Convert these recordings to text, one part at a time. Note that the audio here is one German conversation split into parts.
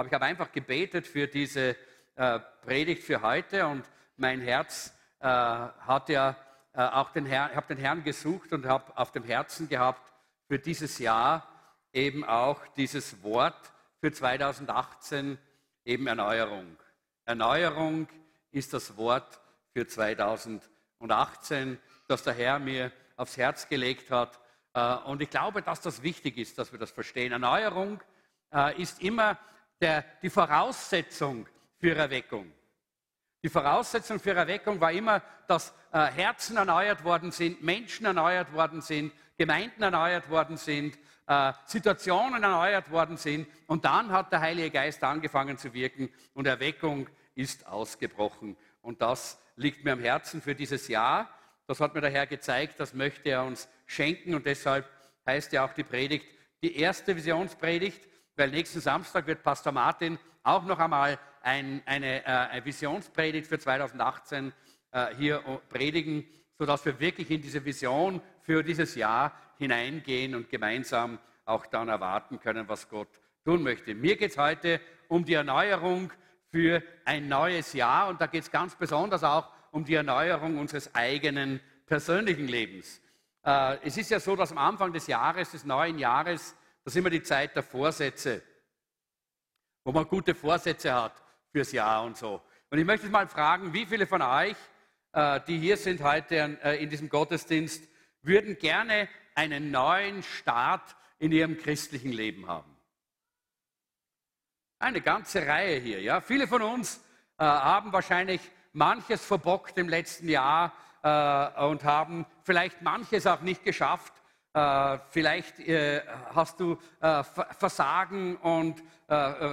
aber ich habe einfach gebetet für diese äh, Predigt für heute und mein Herz äh, hat ja äh, auch den Herrn, ich habe den Herrn gesucht und habe auf dem Herzen gehabt für dieses Jahr eben auch dieses Wort für 2018 eben Erneuerung. Erneuerung ist das Wort für 2018, das der Herr mir aufs Herz gelegt hat. Äh, und ich glaube, dass das wichtig ist, dass wir das verstehen. Erneuerung äh, ist immer der, die Voraussetzung für Erweckung. Die Voraussetzung für Erweckung war immer, dass äh, Herzen erneuert worden sind, Menschen erneuert worden sind, Gemeinden erneuert worden sind, äh, Situationen erneuert worden sind. Und dann hat der Heilige Geist angefangen zu wirken und Erweckung ist ausgebrochen. Und das liegt mir am Herzen für dieses Jahr. Das hat mir der Herr gezeigt, das möchte er uns schenken. Und deshalb heißt ja auch die Predigt die erste Visionspredigt, weil nächsten Samstag wird Pastor Martin auch noch einmal ein, eine, äh, Visionspredigt für 2018 äh, hier predigen, sodass wir wirklich in diese Vision für dieses Jahr hineingehen und gemeinsam auch dann erwarten können, was Gott tun möchte. Mir geht es heute um die Erneuerung für ein neues Jahr und da geht es ganz besonders auch um die Erneuerung unseres eigenen persönlichen Lebens. Äh, es ist ja so, dass am Anfang des Jahres, des neuen Jahres, das ist immer die Zeit der Vorsätze, wo man gute Vorsätze hat fürs Jahr und so. Und ich möchte mal fragen, wie viele von euch, äh, die hier sind heute äh, in diesem Gottesdienst, würden gerne einen neuen Start in ihrem christlichen Leben haben? Eine ganze Reihe hier. Ja? Viele von uns äh, haben wahrscheinlich manches verbockt im letzten Jahr und haben vielleicht manches auch nicht geschafft. Äh, vielleicht äh, hast du Versagen und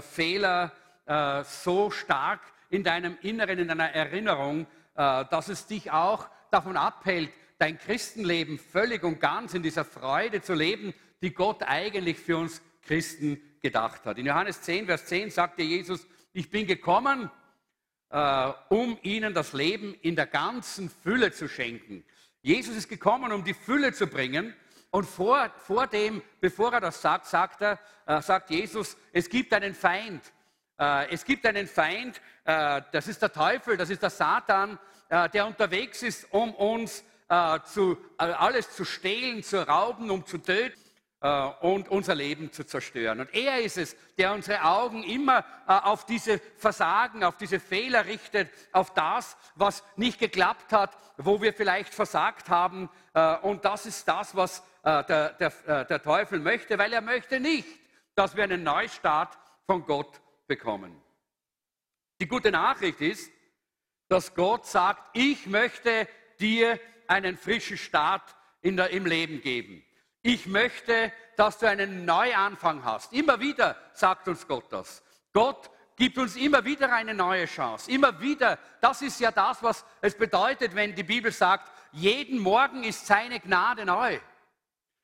Fehler äh, so stark in deinem Inneren, in deiner Erinnerung, äh, dass es dich auch davon abhält, dein Christenleben völlig und ganz in dieser Freude zu leben, die Gott eigentlich für uns Christen gedacht hat. In Johannes 10, Vers 10 sagte Jesus, ich bin gekommen, äh, um ihnen das Leben in der ganzen Fülle zu schenken. Jesus ist gekommen, um die Fülle zu bringen. Und vor, vor dem, bevor er das sagt, sagt, er, äh, sagt Jesus, es gibt einen Feind. Äh, es gibt einen Feind, äh, das ist der Teufel, das ist der Satan, äh, der unterwegs ist, um uns zu, alles zu stehlen, zu rauben, um zu töten und unser Leben zu zerstören. Und er ist es, der unsere Augen immer auf diese Versagen, auf diese Fehler richtet, auf das, was nicht geklappt hat, wo wir vielleicht versagt haben. Und das ist das, was der, der, der Teufel möchte, weil er möchte nicht, dass wir einen Neustart von Gott bekommen. Die gute Nachricht ist, dass Gott sagt, ich möchte dir einen frischen Start der, im Leben geben. Ich möchte, dass du einen Neuanfang hast. Immer wieder sagt uns Gott das. Gott gibt uns immer wieder eine neue Chance. Immer wieder. Das ist ja das, was es bedeutet, wenn die Bibel sagt, jeden Morgen ist seine Gnade neu.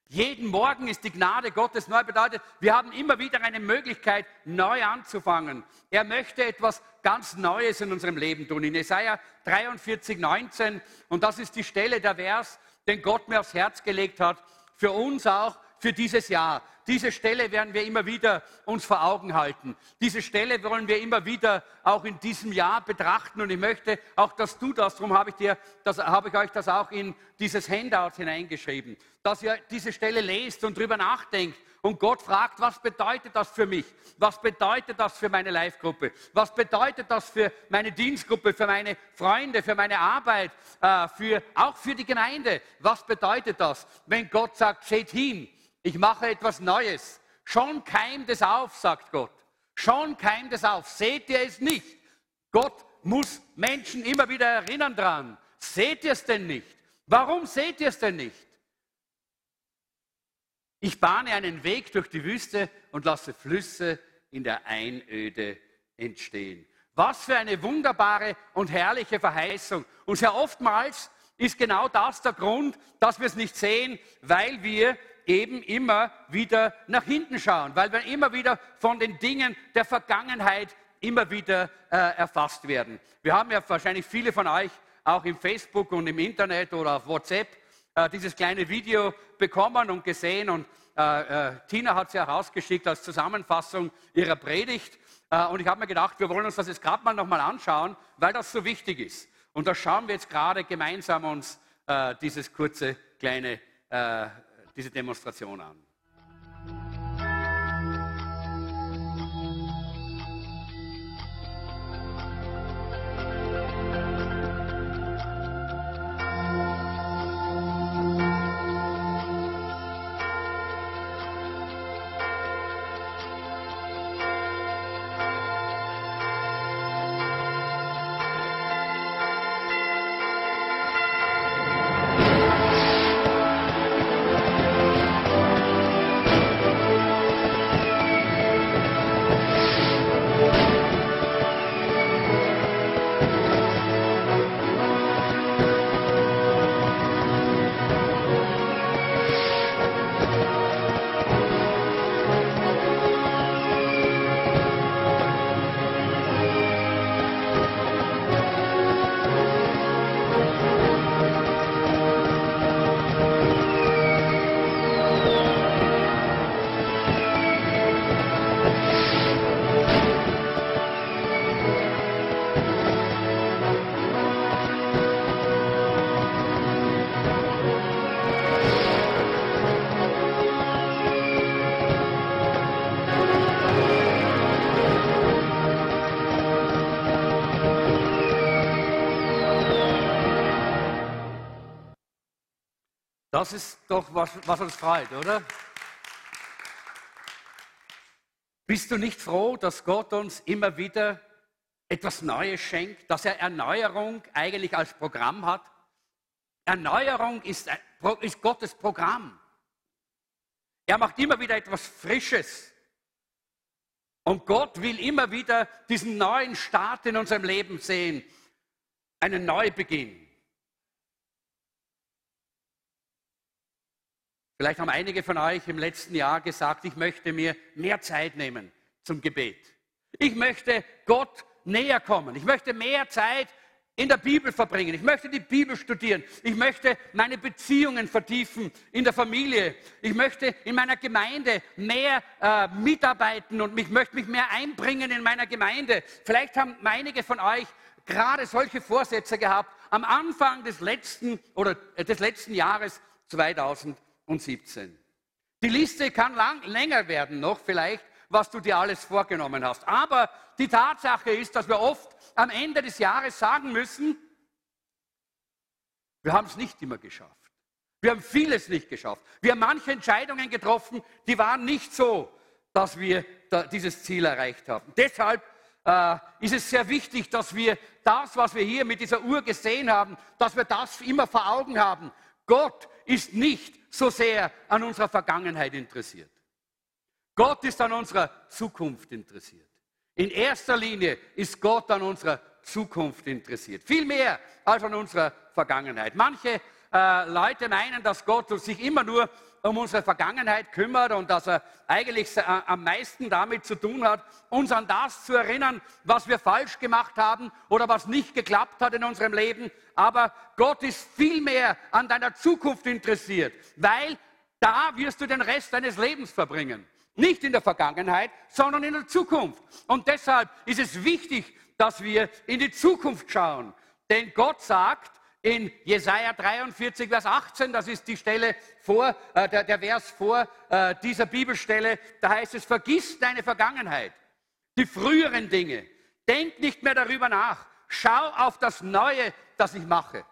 Jeden Morgen ist die Gnade Gottes neu bedeutet. Wir haben immer wieder eine Möglichkeit, neu anzufangen. Er möchte etwas ganz Neues in unserem Leben tun. In Jesaja 43, 19, und das ist die Stelle, der Vers, den Gott mir aufs Herz gelegt hat, für uns auch für dieses Jahr. Diese Stelle werden wir immer wieder uns vor Augen halten. Diese Stelle wollen wir immer wieder auch in diesem Jahr betrachten. Und ich möchte auch, dass du das, darum habe ich, dir, das, habe ich euch das auch in dieses Handout hineingeschrieben, dass ihr diese Stelle lest und drüber nachdenkt und Gott fragt, was bedeutet das für mich? Was bedeutet das für meine Live-Gruppe? Was bedeutet das für meine Dienstgruppe, für meine Freunde, für meine Arbeit, äh, für, auch für die Gemeinde? Was bedeutet das, wenn Gott sagt, seht hin, ich mache etwas Neues. Schon keimt es auf, sagt Gott. Schon keimt es auf. Seht ihr es nicht? Gott muss Menschen immer wieder erinnern dran. Seht ihr es denn nicht? Warum seht ihr es denn nicht? Ich bahne einen Weg durch die Wüste und lasse Flüsse in der Einöde entstehen. Was für eine wunderbare und herrliche Verheißung. Und sehr oftmals ist genau das der Grund, dass wir es nicht sehen, weil wir eben immer wieder nach hinten schauen, weil wir immer wieder von den Dingen der Vergangenheit immer wieder äh, erfasst werden. Wir haben ja wahrscheinlich viele von euch auch im Facebook und im Internet oder auf WhatsApp äh, dieses kleine Video bekommen und gesehen und äh, äh Tina hat es ja herausgeschickt als Zusammenfassung ihrer Predigt. Äh, und ich habe mir gedacht, wir wollen uns das jetzt gerade mal nochmal anschauen, weil das so wichtig ist. Und da schauen wir jetzt gerade gemeinsam uns äh, dieses kurze, kleine, diese Demonstration an. Das ist doch was, was uns freut, oder? Bist du nicht froh, dass Gott uns immer wieder etwas Neues schenkt, dass er Erneuerung eigentlich als Programm hat? Erneuerung ist, ist Gottes Programm. Er macht immer wieder etwas Frisches. Und Gott will immer wieder diesen neuen Start in unserem Leben sehen, einen Neubeginn. Vielleicht haben einige von euch im letzten Jahr gesagt, ich möchte mir mehr Zeit nehmen zum Gebet. Ich möchte Gott näher kommen. Ich möchte mehr Zeit in der Bibel verbringen. Ich möchte die Bibel studieren. Ich möchte meine Beziehungen vertiefen in der Familie. Ich möchte in meiner Gemeinde mehr äh, mitarbeiten und ich möchte mich mehr einbringen in meiner Gemeinde. Vielleicht haben einige von euch gerade solche Vorsätze gehabt am Anfang des letzten oder äh, des letzten Jahres 2000 und 17. Die Liste kann lang, länger werden noch vielleicht, was du dir alles vorgenommen hast. Aber die Tatsache ist, dass wir oft am Ende des Jahres sagen müssen, wir haben es nicht immer geschafft. Wir haben vieles nicht geschafft. Wir haben manche Entscheidungen getroffen, die waren nicht so, dass wir da dieses Ziel erreicht haben. Deshalb äh, ist es sehr wichtig, dass wir das, was wir hier mit dieser Uhr gesehen haben, dass wir das immer vor Augen haben. Gott ist nicht so sehr an unserer Vergangenheit interessiert. Gott ist an unserer Zukunft interessiert. In erster Linie ist Gott an unserer Zukunft interessiert. Viel mehr als an unserer Vergangenheit. Manche äh, Leute meinen, dass Gott sich immer nur um unsere Vergangenheit kümmert und dass er eigentlich äh, am meisten damit zu tun hat, uns an das zu erinnern, was wir falsch gemacht haben oder was nicht geklappt hat in unserem Leben. Aber Gott ist viel mehr an deiner Zukunft interessiert, weil da wirst du den Rest deines Lebens verbringen. Nicht in der Vergangenheit, sondern in der Zukunft. Und deshalb ist es wichtig, dass wir in die Zukunft schauen. Denn Gott sagt, in Jesaja 43, Vers 18, das ist die Stelle vor, äh, der, der, Vers vor äh, dieser Bibelstelle, da heißt es, vergiss deine Vergangenheit, die früheren Dinge, denk nicht mehr darüber nach, schau auf das Neue, das ich mache.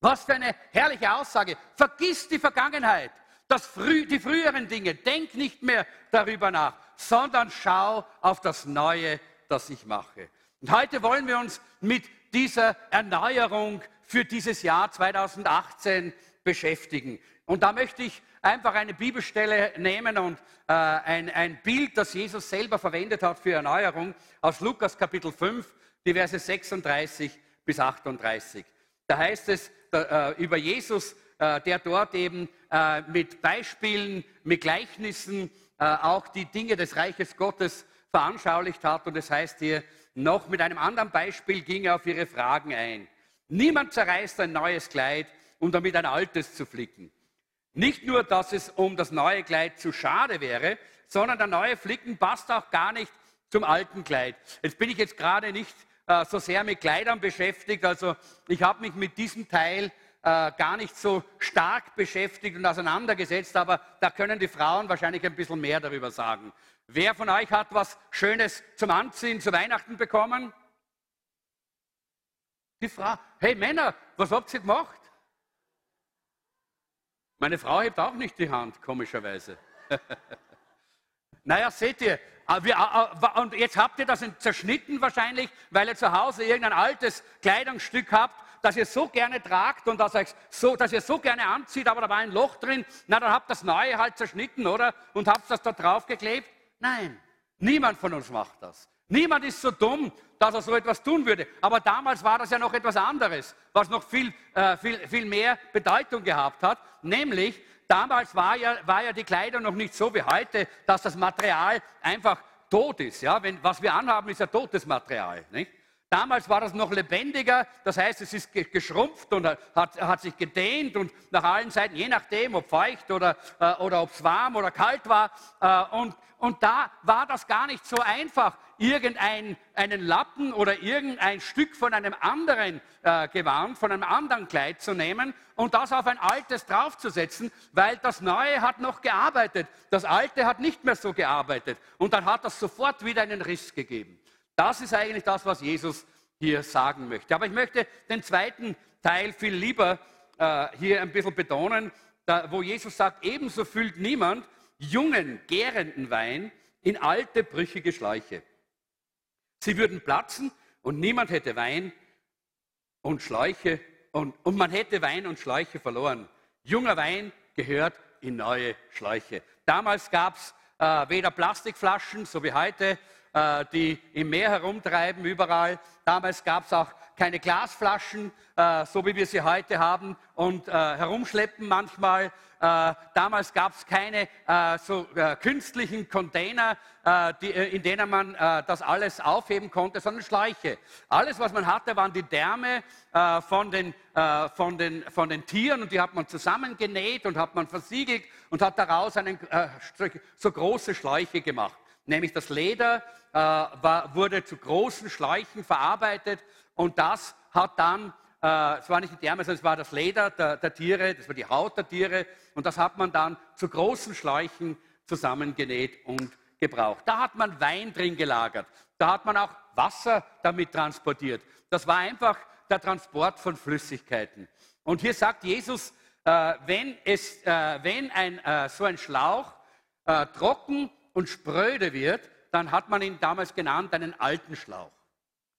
Was für eine herrliche Aussage. Vergiss die Vergangenheit, das frü die früheren Dinge, denk nicht mehr darüber nach, sondern schau auf das Neue, das ich mache. Und heute wollen wir uns mit dieser Erneuerung für dieses Jahr 2018 beschäftigen. Und da möchte ich einfach eine Bibelstelle nehmen und äh, ein, ein Bild, das Jesus selber verwendet hat für Erneuerung, aus Lukas Kapitel 5, die Verse 36 bis 38. Da heißt es da, äh, über Jesus, äh, der dort eben äh, mit Beispielen, mit Gleichnissen äh, auch die Dinge des Reiches Gottes veranschaulicht hat. Und es heißt hier, noch mit einem anderen Beispiel ging er auf ihre Fragen ein. Niemand zerreißt ein neues Kleid, um damit ein altes zu flicken. Nicht nur, dass es um das neue Kleid zu schade wäre, sondern der neue Flicken passt auch gar nicht zum alten Kleid. Jetzt bin ich jetzt gerade nicht äh, so sehr mit Kleidern beschäftigt, also ich habe mich mit diesem Teil äh, gar nicht so stark beschäftigt und auseinandergesetzt, aber da können die Frauen wahrscheinlich ein bisschen mehr darüber sagen. Wer von euch hat was Schönes zum Anziehen zu Weihnachten bekommen? Die Frau, hey Männer, was habt ihr gemacht? Meine Frau hebt auch nicht die Hand, komischerweise. naja, seht ihr, und jetzt habt ihr das zerschnitten wahrscheinlich, weil ihr zu Hause irgendein altes Kleidungsstück habt, das ihr so gerne tragt und das, so, das ihr so gerne anzieht, aber da war ein Loch drin. Na, dann habt ihr das Neue halt zerschnitten, oder? Und habt das da drauf geklebt. Nein, niemand von uns macht das. Niemand ist so dumm, dass er so etwas tun würde. Aber damals war das ja noch etwas anderes, was noch viel, äh, viel, viel mehr Bedeutung gehabt hat. Nämlich, damals war ja, war ja die Kleidung noch nicht so wie heute, dass das Material einfach tot ist. Ja? Wenn, was wir anhaben, ist ja totes Material. Nicht? Damals war das noch lebendiger, das heißt, es ist geschrumpft und hat, hat sich gedehnt und nach allen Seiten, je nachdem, ob feucht oder, äh, oder ob es warm oder kalt war. Äh, und, und da war das gar nicht so einfach, irgendeinen Lappen oder irgendein Stück von einem anderen äh, Gewand, von einem anderen Kleid zu nehmen und das auf ein altes draufzusetzen, weil das Neue hat noch gearbeitet, das Alte hat nicht mehr so gearbeitet. Und dann hat das sofort wieder einen Riss gegeben. Das ist eigentlich das, was Jesus hier sagen möchte. Aber ich möchte den zweiten Teil viel lieber äh, hier ein bisschen betonen, da, wo Jesus sagt, ebenso füllt niemand jungen, gärenden Wein in alte, brüchige Schläuche. Sie würden platzen und niemand hätte Wein und Schläuche und, und man hätte Wein und Schläuche verloren. Junger Wein gehört in neue Schläuche. Damals gab es äh, weder Plastikflaschen, so wie heute, äh, die im Meer herumtreiben, überall. Damals gab es auch keine Glasflaschen, äh, so wie wir sie heute haben und äh, herumschleppen manchmal. damals gab es keine so künstlichen Container, in denen man das alles aufheben konnte, sondern Schläuche. Alles, was man hatte, waren die Därme von den, von, den, von den Tieren und die hat man zusammengenäht und hat man versiegelt und hat daraus einen, so große Schläuche gemacht nämlich das Leder äh, war, wurde zu großen Schläuchen verarbeitet und das hat dann, äh, es war nicht die Därme, sondern es war das Leder der, der, Tiere, das war die Haut der Tiere und das hat man dann zu großen Schläuchen zusammengenäht und gebraucht. Da hat man Wein drin gelagert, da hat man auch Wasser damit transportiert. Das war einfach der Transport von Flüssigkeiten. Und hier sagt Jesus, äh, wenn, es, äh, wenn ein, äh, so ein Schlauch äh, trocken und spröde wird, dann hat man ihn damals genannt einen alten Schlauch.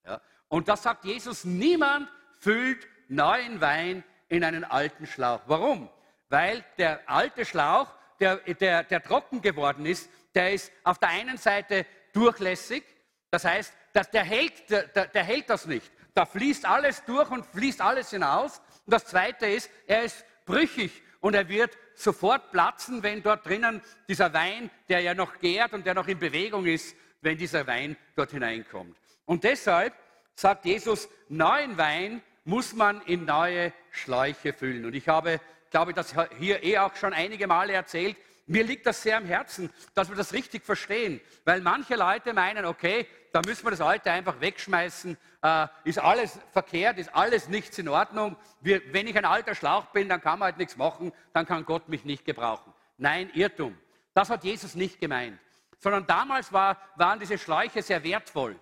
Ja? Und das sagt Jesus, niemand füllt neuen Wein in einen alten Schlauch. Warum? Weil der alte Schlauch, der, der, der trocken geworden ist, der ist auf der einen Seite durchlässig, das heißt, dass der, hält, der, der hält das nicht. Da fließt alles durch und fließt alles hinaus. Und das Zweite ist, er ist brüchig und er wird sofort platzen, wenn dort drinnen dieser Wein, der ja noch gärt und der noch in Bewegung ist, wenn dieser Wein dort hineinkommt. Und deshalb sagt Jesus, neuen Wein muss man in neue Schläuche füllen. Und ich habe, glaube ich, das hier eh auch schon einige Male erzählt. Mir liegt das sehr am Herzen, dass wir das richtig verstehen, weil manche Leute meinen, okay, da müssen wir das Alte einfach wegschmeißen, äh, ist alles verkehrt, ist alles nichts in Ordnung. Wir, wenn ich ein alter Schlauch bin, dann kann man halt nichts machen, dann kann Gott mich nicht gebrauchen. Nein, Irrtum. Das hat Jesus nicht gemeint. Sondern damals war, waren diese Schläuche sehr wertvoll.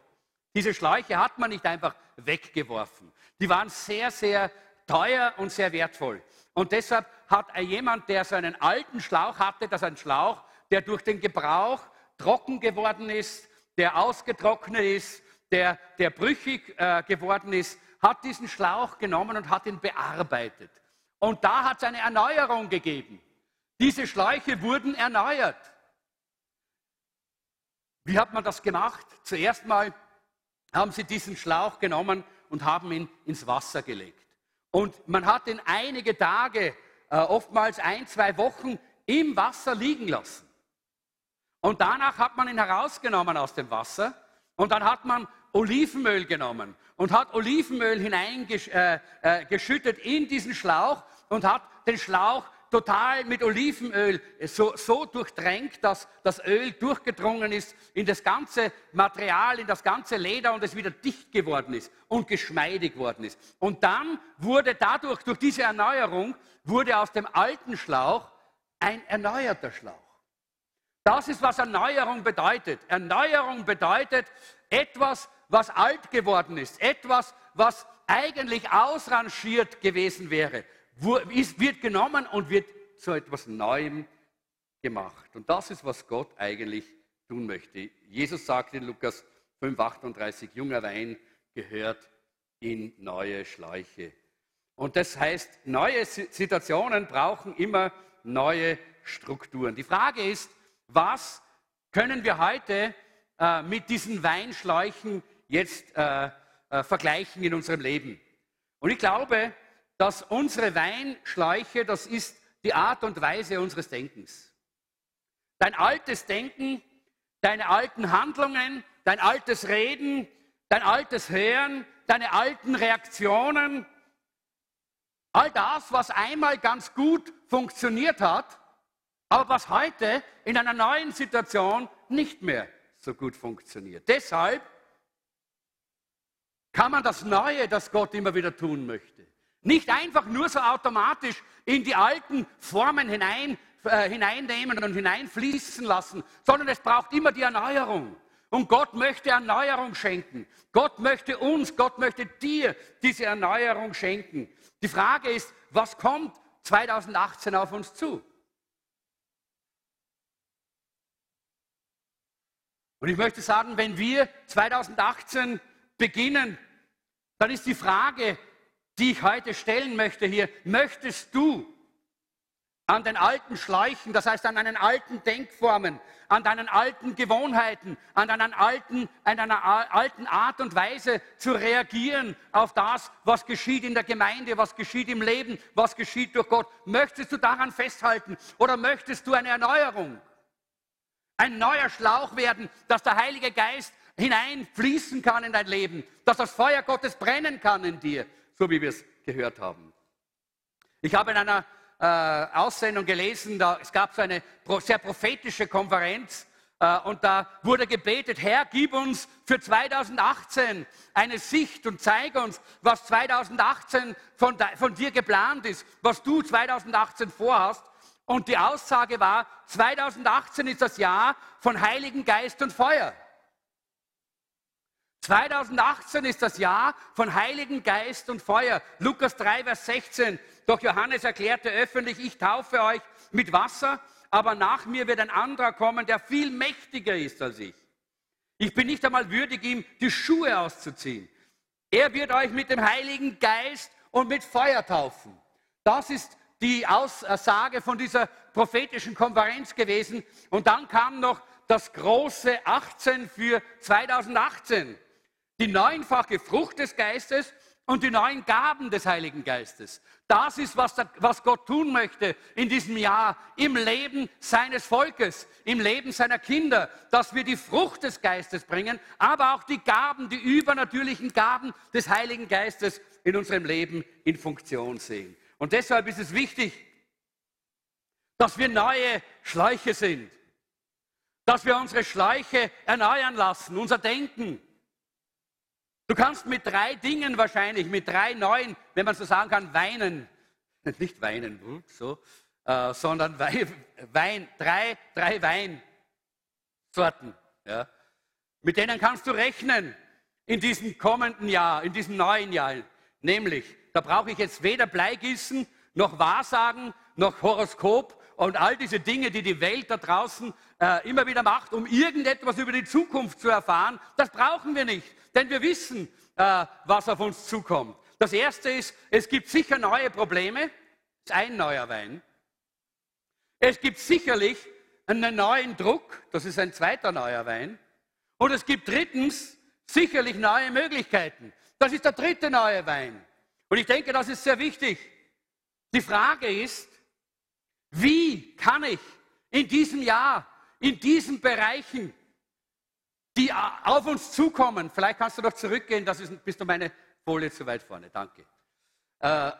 Diese Schläuche hat man nicht einfach weggeworfen. Die waren sehr, sehr teuer und sehr wertvoll. Und deshalb hat jemand, der so einen alten Schlauch hatte, das ist ein Schlauch, der durch den Gebrauch trocken geworden ist, der ausgetrocknet ist, der, der brüchig äh, geworden ist, hat diesen Schlauch genommen und hat ihn bearbeitet. Und da hat es eine Erneuerung gegeben. Diese Schläuche wurden erneuert. Wie hat man das gemacht? Zuerst mal haben sie diesen Schlauch genommen und haben ihn ins Wasser gelegt. Und man hat ihn einige Tage, äh, oftmals ein, zwei Wochen im Wasser liegen lassen. Und danach hat man ihn herausgenommen aus dem Wasser und dann hat man Olivenöl genommen und hat Olivenöl hineingeschüttet äh, äh, in diesen Schlauch und hat den Schlauch total mit Olivenöl so, so durchtränkt, dass das Öl durchgedrungen ist in das ganze Material, in das ganze Leder und es wieder dicht geworden ist und geschmeidig worden ist. Und dann wurde dadurch, durch diese Erneuerung, wurde aus dem alten Schlauch ein erneuerter Schlauch. Das ist, was Erneuerung bedeutet. Erneuerung bedeutet etwas, was alt geworden ist, etwas, was eigentlich ausrangiert gewesen wäre, wird genommen und wird zu etwas Neuem gemacht. Und das ist, was Gott eigentlich tun möchte. Jesus sagt in Lukas 5,38, junger Wein gehört in neue Schläuche. Und das heißt, neue Situationen brauchen immer neue Strukturen. Die Frage ist, was können wir heute äh, mit diesen Weinschläuchen jetzt äh, äh, vergleichen in unserem Leben? Und ich glaube, dass unsere Weinschläuche, das ist die Art und Weise unseres Denkens. Dein altes Denken, deine alten Handlungen, dein altes Reden, dein altes Hören, deine alten Reaktionen, all das, was einmal ganz gut funktioniert hat, aber was heute in einer neuen Situation nicht mehr so gut funktioniert. Deshalb kann man das Neue, das Gott immer wieder tun möchte, nicht einfach nur so automatisch in die alten Formen hinein, äh, hineinnehmen und hineinfließen lassen, sondern es braucht immer die Erneuerung. Und Gott möchte Erneuerung schenken. Gott möchte uns, Gott möchte dir diese Erneuerung schenken. Die Frage ist, was kommt 2018 auf uns zu? Und ich möchte sagen, wenn wir 2018 beginnen, dann ist die Frage, die ich heute stellen möchte hier, möchtest du an den alten Schläuchen, das heißt an deinen alten Denkformen, an deinen alten Gewohnheiten, an, deinen alten, an deiner alten Art und Weise zu reagieren auf das, was geschieht in der Gemeinde, was geschieht im Leben, was geschieht durch Gott. Möchtest du daran festhalten oder möchtest du eine Erneuerung? Ein neuer Schlauch werden, dass der Heilige Geist hineinfließen kann in dein Leben, dass das Feuer Gottes brennen kann in dir, so wie wir es gehört haben. Ich habe in einer äh, Aussendung gelesen, da, es gab so eine sehr prophetische Konferenz äh, und da wurde gebetet, Herr, gib uns für 2018 eine Sicht und zeige uns, was 2018 von, von dir geplant ist, was du 2018 vorhast. Und die Aussage war, 2018 ist das Jahr von Heiligen Geist und Feuer. 2018 ist das Jahr von Heiligen Geist und Feuer. Lukas 3, Vers 16. Doch Johannes erklärte öffentlich, ich taufe euch mit Wasser, aber nach mir wird ein anderer kommen, der viel mächtiger ist als ich. Ich bin nicht einmal würdig, ihm die Schuhe auszuziehen. Er wird euch mit dem Heiligen Geist und mit Feuer taufen. Das ist die Aussage von dieser prophetischen Konferenz gewesen. Und dann kam noch das große 18 für 2018 die neunfache Frucht des Geistes und die neuen Gaben des Heiligen Geistes. Das ist, was, der, was, Gott tun möchte in diesem Jahr im Leben seines Volkes, im Leben seiner Kinder, dass wir die Frucht des Geistes bringen, aber auch die Gaben, die übernatürlichen Gaben des Heiligen Geistes in unserem Leben in Funktion sehen. Und deshalb ist es wichtig, dass wir neue Schläuche sind, dass wir unsere Schläuche erneuern lassen, unser Denken, Du kannst mit drei Dingen wahrscheinlich, mit drei neuen, wenn man so sagen kann, weinen. Nicht weinen, so, äh, sondern Wein, drei, drei Weinsorten. Ja. Mit denen kannst du rechnen in diesem kommenden Jahr, in diesem neuen Jahr. Nämlich, da brauche ich jetzt weder Bleigießen, noch Wahrsagen, noch Horoskop und all diese Dinge, die die Welt da draußen äh, immer wieder macht, um irgendetwas über die Zukunft zu erfahren. Das brauchen wir nicht. Denn wir wissen, äh, was auf uns zukommt. Das erste ist, es gibt sicher neue Probleme. Das ist ein neuer Wein. Es gibt sicherlich einen neuen Druck. Das ist ein zweiter neuer Wein. Und es gibt drittens sicherlich neue Möglichkeiten. Das ist der dritte neue Wein. Und ich denke, das ist sehr wichtig. Die Frage ist, wie kann ich in diesem Jahr, in diesen Bereichen die auf uns zukommen. Vielleicht kannst du noch zurückgehen, das ist, bist du meine Folie zu weit vorne. Danke. Äh,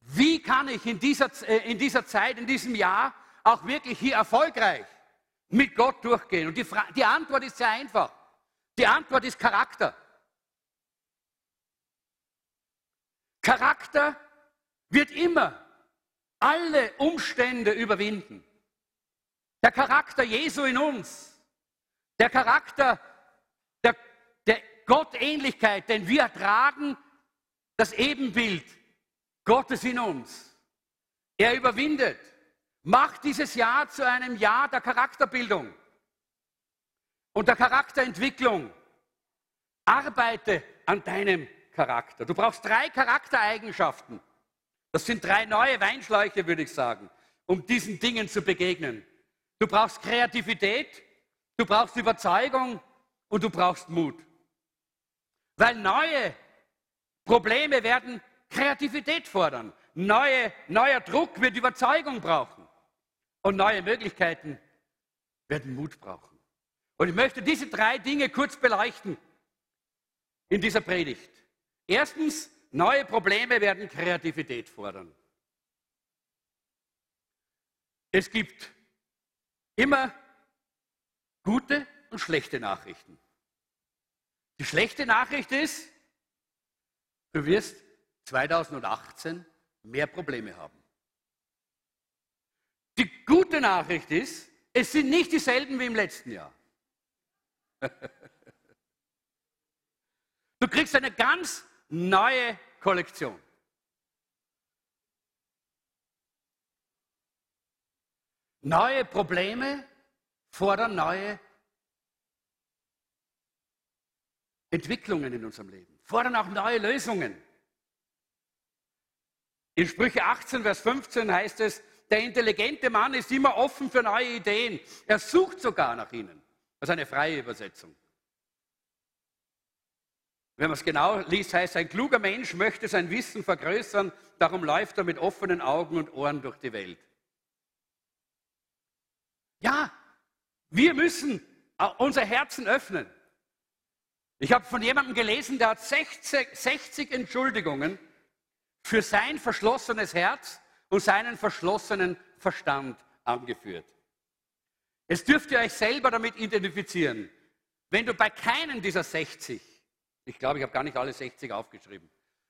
Wie kann ich in dieser, äh, in dieser Zeit, in diesem Jahr auch wirklich hier erfolgreich mit Gott durchgehen? Und die, die Antwort ist sehr einfach. Die Antwort ist Charakter. Charakter wird immer alle Umstände überwinden. Der Charakter Jesu in uns, der Charakter der, der Gottähnlichkeit, denn wir tragen das Ebenbild Gottes in uns. Er überwindet. Macht dieses Jahr zu einem Jahr der Charakterbildung und der Charakterentwicklung. Arbeite an deinem Charakter. Du brauchst drei Charaktereigenschaften. Das sind drei neue Weinschläuche, würde ich sagen, um diesen Dingen zu begegnen. Du brauchst Kreativität, du brauchst Überzeugung und du brauchst Mut. Weil neue Probleme werden Kreativität fordern. Neue, neuer Druck wird Überzeugung brauchen. Und neue Möglichkeiten werden Mut brauchen. Und ich möchte diese drei Dinge kurz beleuchten in dieser Predigt. Erstens, neue Probleme werden Kreativität fordern. Es gibt immer gute und schlechte Nachrichten. Die schlechte Nachricht ist, du wirst 2018 mehr Probleme haben. Die gute Nachricht ist, es sind nicht dieselben wie im letzten Jahr. Du kriegst eine ganz neue Kollektion. Neue Probleme fordern neue Entwicklungen in unserem Leben, fordern auch neue Lösungen. In Sprüche 18, Vers 15 heißt es, der intelligente Mann ist immer offen für neue Ideen. Er sucht sogar nach ihnen. Das ist eine freie Übersetzung. Wenn man es genau liest, heißt, ein kluger Mensch möchte sein Wissen vergrößern, darum läuft er mit offenen Augen und Ohren durch die Welt. Ja, wir müssen unser Herzen öffnen. Ich habe von jemandem gelesen, der hat 60, 60 Entschuldigungen für sein verschlossenes Herz und seinen verschlossenen Verstand angeführt. Es dürft ihr euch selber damit identifizieren. Wenn du bei keinem dieser 60 ich glaube, ich habe gar nicht alle 60 aufgeschrieben.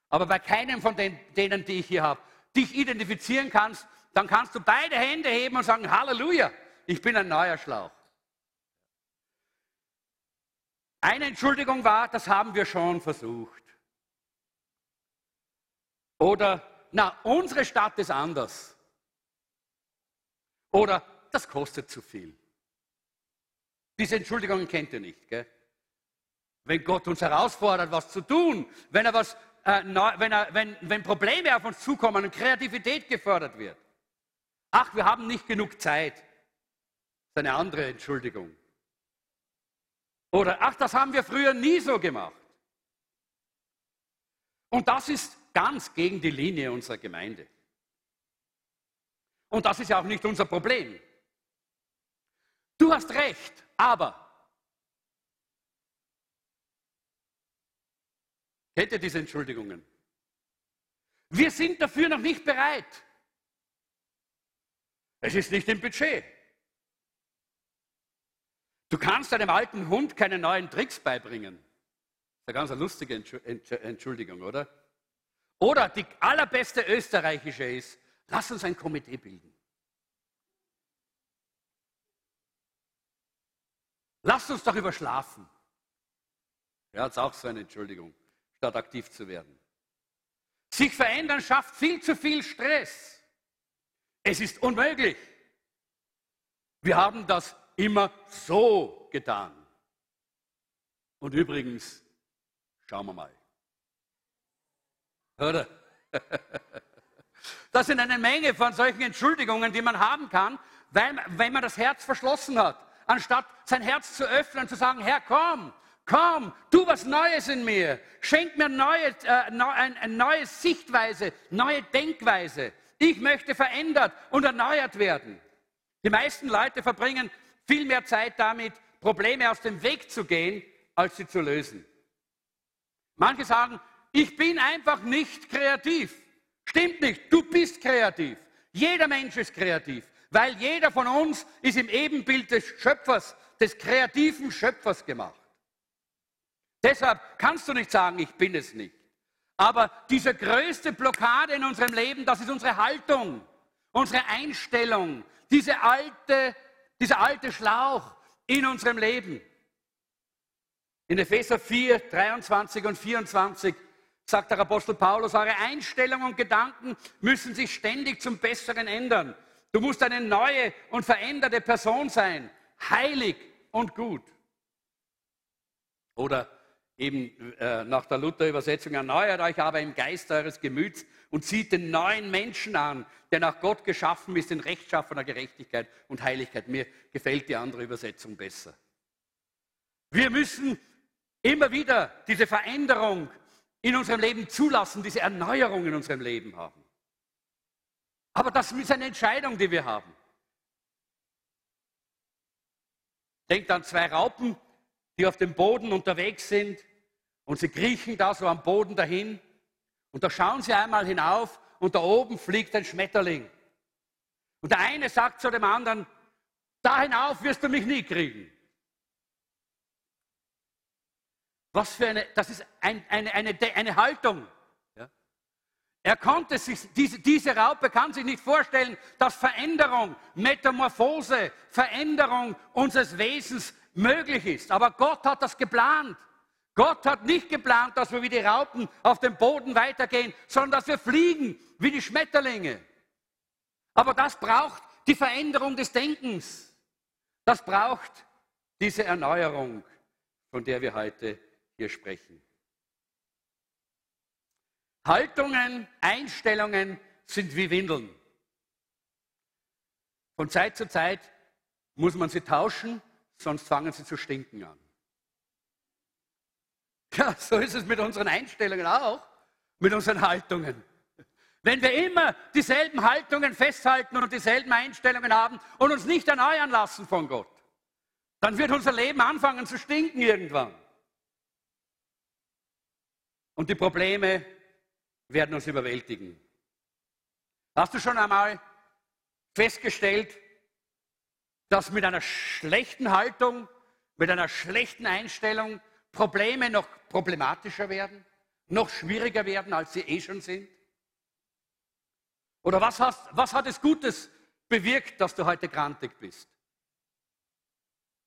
Aber bei keinem von den, denen, die ich hier habe, dich identifizieren kannst, dann kannst du beide Hände heben und sagen, Halleluja, ich bin ein neuer Schlauch. Eine Entschuldigung war, das haben wir schon versucht. Oder, na, unsere Stadt ist anders. Oder, das kostet zu viel. Diese Entschuldigungen kennt ihr nicht, gell? Wenn Gott uns herausfordert, was zu tun, wenn, er was, äh, wenn, er, wenn, wenn Probleme auf uns zukommen und Kreativität gefördert wird. Ach, wir haben nicht genug Zeit. Das ist eine andere Entschuldigung. Oder, ach, das haben wir früher nie so gemacht. Und das ist ganz gegen die Linie unserer Gemeinde. Und das ist ja auch nicht unser Problem. Du hast recht, aber Kennt ihr diese Entschuldigungen? Wir sind dafür noch nicht bereit. Es ist nicht im Budget. Du kannst deinem alten Hund keine neuen Tricks beibringen. Das ist eine ganz lustige Entschuldigung, oder? Oder die allerbeste österreichische ist, lass uns ein Komitee bilden. Lass uns doch überschlafen. Ja, ist auch so eine Entschuldigung statt aktiv zu werden. Sich verändern schafft viel zu viel Stress. Es ist unmöglich. Wir haben das immer so getan. Und übrigens, schauen wir mal. Oder? Das sind eine Menge von solchen Entschuldigungen, die man haben kann, weil, wenn man das Herz verschlossen hat. Anstatt sein Herz zu öffnen und zu sagen, Herr, komm, Komm, tu was Neues in mir. Schenk mir neue, äh, eine neue Sichtweise, neue Denkweise. Ich möchte verändert und erneuert werden. Die meisten Leute verbringen viel mehr Zeit damit, Probleme aus dem Weg zu gehen, als sie zu lösen. Manche sagen, ich bin einfach nicht kreativ. Stimmt nicht, du bist kreativ. Jeder Mensch ist kreativ, weil jeder von uns ist im Ebenbild des Schöpfers, des kreativen Schöpfers gemacht. Deshalb kannst du nicht sagen, ich bin es nicht. Aber diese größte Blockade in unserem Leben, das ist unsere Haltung, unsere Einstellung, diese alte, dieser alte Schlauch in unserem Leben. In Epheser 4, 23 und 24 sagt der Apostel Paulus, eure Einstellungen und Gedanken müssen sich ständig zum Besseren ändern. Du musst eine neue und veränderte Person sein, heilig und gut. Oder eben äh, nach der Luther-Übersetzung, erneuert euch aber im Geist eures Gemüts und zieht den neuen Menschen an, der nach Gott geschaffen ist in rechtschaffener Gerechtigkeit und Heiligkeit. Mir gefällt die andere Übersetzung besser. Wir müssen immer wieder diese Veränderung in unserem Leben zulassen, diese Erneuerung in unserem Leben haben. Aber das ist eine Entscheidung, die wir haben. Denkt an zwei Raupen, die auf dem Boden unterwegs sind und sie kriechen da so am Boden dahin und da schauen sie einmal hinauf und da oben fliegt ein Schmetterling. Und der eine sagt zu dem anderen, da hinauf wirst du mich nie kriegen. Was für eine, das ist ein, eine, eine, eine Haltung. Ja? Er konnte sich, diese, diese Raupe kann sich nicht vorstellen, dass Veränderung, Metamorphose, Veränderung unseres Wesens möglich ist. Aber Gott hat das geplant. Gott hat nicht geplant, dass wir wie die Raupen auf dem Boden weitergehen, sondern dass wir fliegen wie die Schmetterlinge. Aber das braucht die Veränderung des Denkens. Das braucht diese Erneuerung, von der wir heute hier sprechen. Haltungen, Einstellungen sind wie Windeln. Von Zeit zu Zeit muss man sie tauschen, sonst fangen sie zu stinken an. Ja, so ist es mit unseren Einstellungen auch, mit unseren Haltungen. Wenn wir immer dieselben Haltungen festhalten und dieselben Einstellungen haben und uns nicht erneuern lassen von Gott, dann wird unser Leben anfangen zu stinken irgendwann. Und die Probleme werden uns überwältigen. Hast du schon einmal festgestellt, dass mit einer schlechten Haltung, mit einer schlechten Einstellung Probleme noch problematischer werden, noch schwieriger werden, als sie eh schon sind? Oder was, hast, was hat es Gutes bewirkt, dass du heute grantig bist?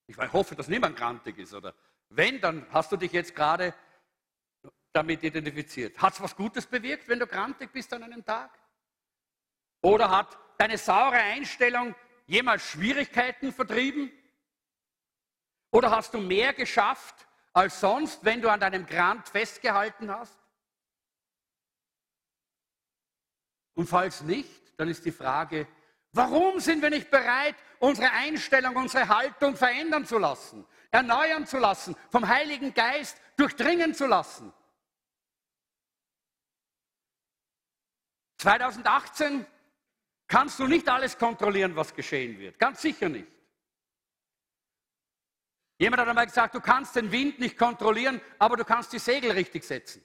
Ich hoffe, dass niemand grantig ist. Oder wenn, dann hast du dich jetzt gerade damit identifiziert. Hat es was Gutes bewirkt, wenn du grantig bist an einem Tag? Oder hat deine saure Einstellung jemals Schwierigkeiten vertrieben? Oder hast du mehr geschafft als sonst, wenn du an deinem Grant festgehalten hast? Und falls nicht, dann ist die Frage, warum sind wir nicht bereit, unsere Einstellung, unsere Haltung verändern zu lassen, erneuern zu lassen, vom Heiligen Geist durchdringen zu lassen? 2018 kannst du nicht alles kontrollieren, was geschehen wird. Ganz sicher nicht. Jemand hat einmal gesagt, du kannst den Wind nicht kontrollieren, aber du kannst die Segel richtig setzen.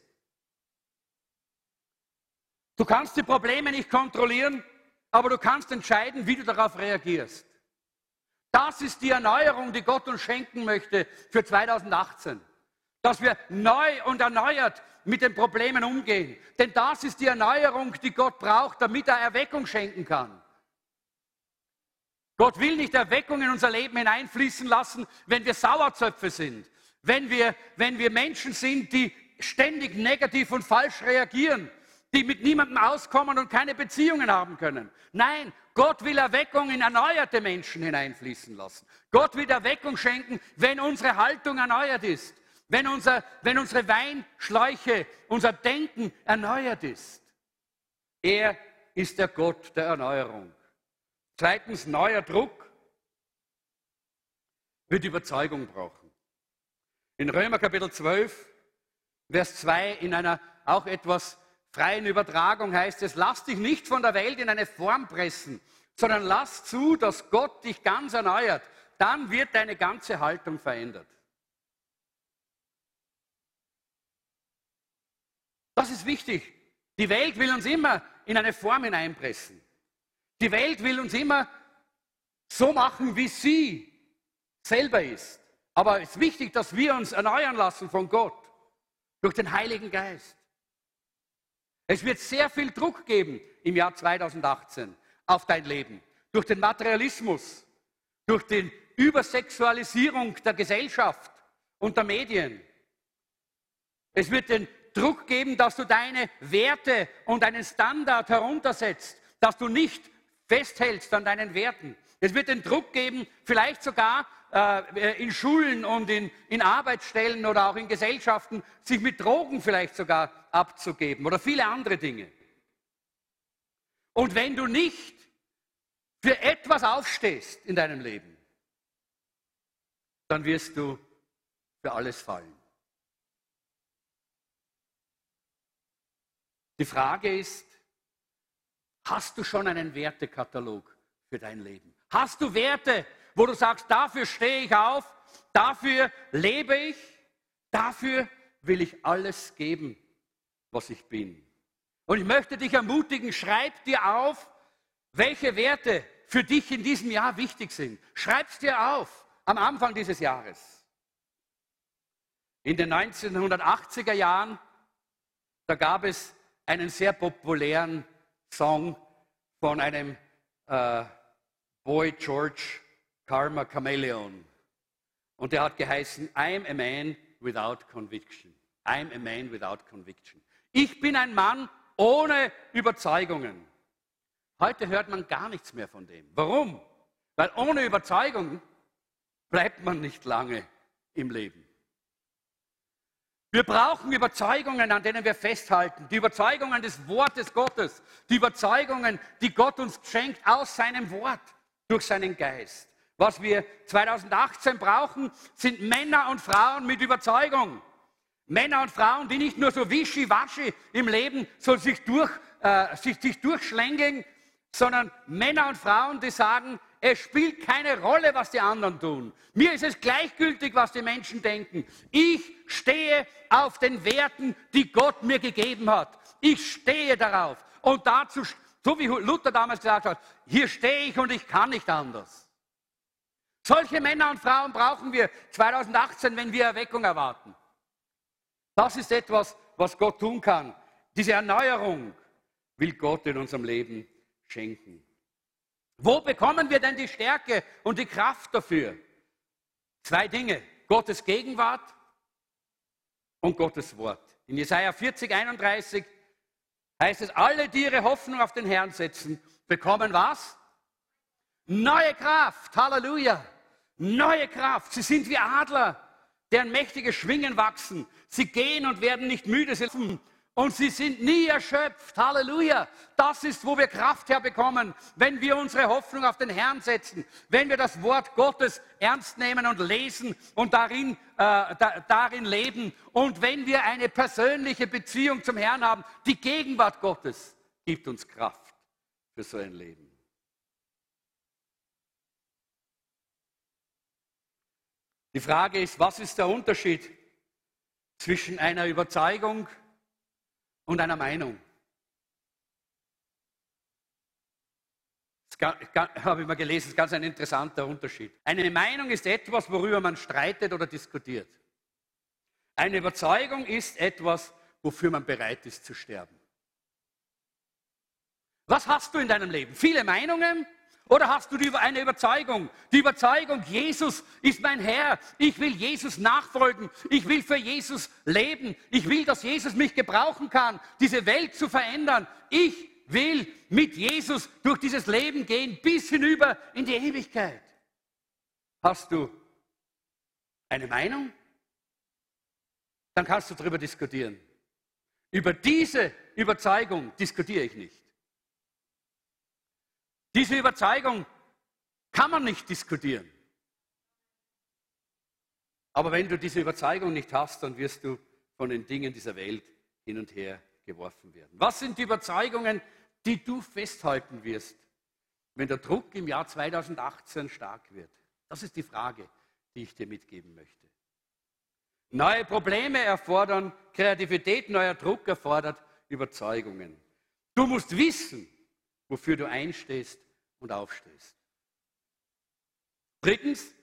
Du kannst die Probleme nicht kontrollieren, aber du kannst entscheiden, wie du darauf reagierst. Das ist die Erneuerung, die Gott uns schenken möchte für 2018 dass wir neu und erneuert mit den Problemen umgehen. Denn das ist die Erneuerung, die Gott braucht, damit er Erweckung schenken kann. Gott will nicht Erweckung in unser Leben hineinfließen lassen, wenn wir Sauerzöpfe sind, wenn wir, wenn wir Menschen sind, die ständig negativ und falsch reagieren, die mit niemandem auskommen und keine Beziehungen haben können. Nein, Gott will Erweckung in erneuerte Menschen hineinfließen lassen. Gott will Erweckung schenken, wenn unsere Haltung erneuert ist wenn, unser, wenn unsere Weinschläuche, unser Denken erneuert ist. Er ist der Gott der Erneuerung. Zweitens, neuer Druck wird Überzeugung brauchen. In Römer Kapitel 12, Vers 2, in einer auch etwas freien Übertragung heißt es, lass dich nicht von der Welt in eine Form pressen, sondern lass zu, dass Gott dich ganz erneuert. Dann wird deine ganze Haltung verändert. Das ist wichtig. Die Welt will uns immer in eine Form hineinpressen. Die Welt will uns immer so machen, wie sie selber ist. Aber es ist wichtig, dass wir uns erneuern lassen von Gott durch den Heiligen Geist. Es wird sehr viel Druck geben im Jahr 2018 auf dein Leben. Durch den Materialismus, durch die Übersexualisierung der Gesellschaft und der Medien. Es wird den Druck geben, dass du deine Werte und deinen Standard heruntersetzt, dass du nicht festhältst an deinen Werten. Es wird den Druck geben, vielleicht sogar äh, in Schulen und in, in Arbeitsstellen oder auch in Gesellschaften, sich mit Drogen vielleicht sogar abzugeben oder viele andere Dinge. Und wenn du nicht für etwas aufstehst in deinem Leben, dann wirst du für alles fallen. Die Frage ist, hast du schon einen Wertekatalog für dein Leben? Hast du Werte, wo du sagst, dafür stehe ich auf, dafür lebe ich, dafür will ich alles geben, was ich bin? Und ich möchte dich ermutigen, schreib dir auf, welche Werte für dich in diesem Jahr wichtig sind. Schreib es dir auf am Anfang dieses Jahres. In den 1980er Jahren, da gab es einen sehr populären Song von einem äh, Boy George Karma Chameleon. Und der hat geheißen, I'm a man without conviction. I'm a man without conviction. Ich bin ein Mann ohne Überzeugungen. Heute hört man gar nichts mehr von dem. Warum? Weil ohne Überzeugung bleibt man nicht lange im Leben. Wir brauchen Überzeugungen, an denen wir festhalten. Die Überzeugungen des Wortes Gottes. Die Überzeugungen, die Gott uns schenkt aus seinem Wort, durch seinen Geist. Was wir 2018 brauchen, sind Männer und Frauen mit Überzeugung. Männer und Frauen, die nicht nur so wischiwaschi im Leben so sich, durch, äh, sich, sich durchschlängeln, sondern Männer und Frauen, die sagen, es spielt keine Rolle, was die anderen tun. Mir ist es gleichgültig, was die Menschen denken. Ich stehe auf den Werten, die Gott mir gegeben hat. Ich stehe darauf. Und dazu, so wie Luther damals gesagt hat, hier stehe ich und ich kann nicht anders. Solche Männer und Frauen brauchen wir 2018, wenn wir Erweckung erwarten. Das ist etwas, was Gott tun kann. Diese Erneuerung will Gott in unserem Leben schenken. Wo bekommen wir denn die Stärke und die Kraft dafür? Zwei Dinge. Gottes Gegenwart und Gottes Wort. In Jesaja 40, 31 heißt es, alle, die ihre Hoffnung auf den Herrn setzen, bekommen was? Neue Kraft. Halleluja. Neue Kraft. Sie sind wie Adler, deren mächtige Schwingen wachsen. Sie gehen und werden nicht müde. Sie und sie sind nie erschöpft. Halleluja. Das ist, wo wir Kraft herbekommen, wenn wir unsere Hoffnung auf den Herrn setzen, wenn wir das Wort Gottes ernst nehmen und lesen und darin, äh, da, darin leben und wenn wir eine persönliche Beziehung zum Herrn haben. Die Gegenwart Gottes gibt uns Kraft für so ein Leben. Die Frage ist, was ist der Unterschied zwischen einer Überzeugung und einer Meinung. Das habe ich mal gelesen, das ist ganz ein interessanter Unterschied. Eine Meinung ist etwas, worüber man streitet oder diskutiert. Eine Überzeugung ist etwas, wofür man bereit ist zu sterben. Was hast du in deinem Leben? Viele Meinungen oder hast du eine Überzeugung? Die Überzeugung, Jesus ist mein Herr. Ich will Jesus nachfolgen. Ich will für Jesus leben. Ich will, dass Jesus mich gebrauchen kann, diese Welt zu verändern. Ich will mit Jesus durch dieses Leben gehen, bis hinüber in die Ewigkeit. Hast du eine Meinung? Dann kannst du darüber diskutieren. Über diese Überzeugung diskutiere ich nicht. Diese Überzeugung kann man nicht diskutieren. Aber wenn du diese Überzeugung nicht hast, dann wirst du von den Dingen dieser Welt hin und her geworfen werden. Was sind die Überzeugungen, die du festhalten wirst, wenn der Druck im Jahr 2018 stark wird? Das ist die Frage, die ich dir mitgeben möchte. Neue Probleme erfordern Kreativität, neuer Druck erfordert Überzeugungen. Du musst wissen, wofür du einstehst und aufstehst. Drittens,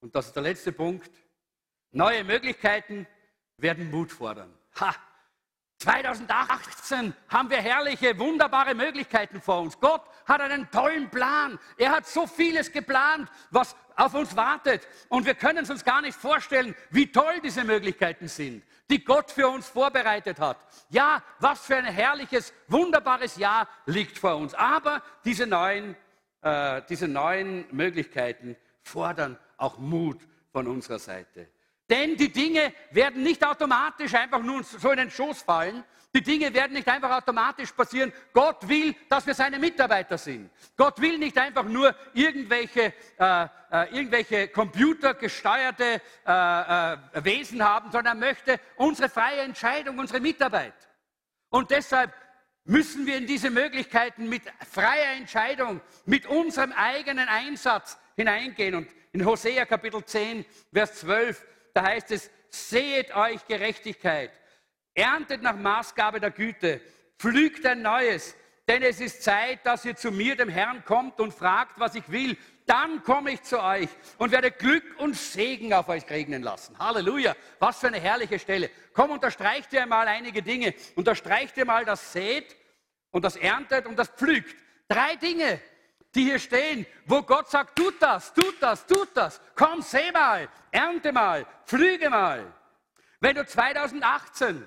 und das ist der letzte Punkt, neue Möglichkeiten werden Mut fordern. Ha! 2018 haben wir herrliche, wunderbare Möglichkeiten vor uns. Gott hat einen tollen Plan. Er hat so vieles geplant, was auf uns wartet. Und wir können es uns gar nicht vorstellen, wie toll diese Möglichkeiten sind, die Gott für uns vorbereitet hat. Ja, was für ein herrliches, wunderbares Jahr liegt vor uns. Aber diese neuen, äh, diese neuen Möglichkeiten fordern auch Mut von unserer Seite. Denn die Dinge werden nicht automatisch einfach nur so in den Schoß fallen. Die Dinge werden nicht einfach automatisch passieren. Gott will, dass wir seine Mitarbeiter sind. Gott will nicht einfach nur irgendwelche, äh, äh, irgendwelche computergesteuerte äh, äh, Wesen haben, sondern er möchte unsere freie Entscheidung, unsere Mitarbeit. Und deshalb müssen wir in diese Möglichkeiten mit freier Entscheidung, mit unserem eigenen Einsatz hineingehen. Und in Hosea Kapitel 10, Vers 12 da heißt es, seht euch Gerechtigkeit, erntet nach Maßgabe der Güte, pflügt ein neues, denn es ist Zeit, dass ihr zu mir, dem Herrn, kommt und fragt, was ich will. Dann komme ich zu euch und werde Glück und Segen auf euch regnen lassen. Halleluja, was für eine herrliche Stelle. Komm, unterstreicht ihr mal einige Dinge. Unterstreicht ihr mal das Seht und das Erntet und das Pflügt. Drei Dinge, die hier stehen, wo Gott sagt, tut das, tut das, tut das. Komm, seh mal, ernte mal, flüge mal. Wenn du 2018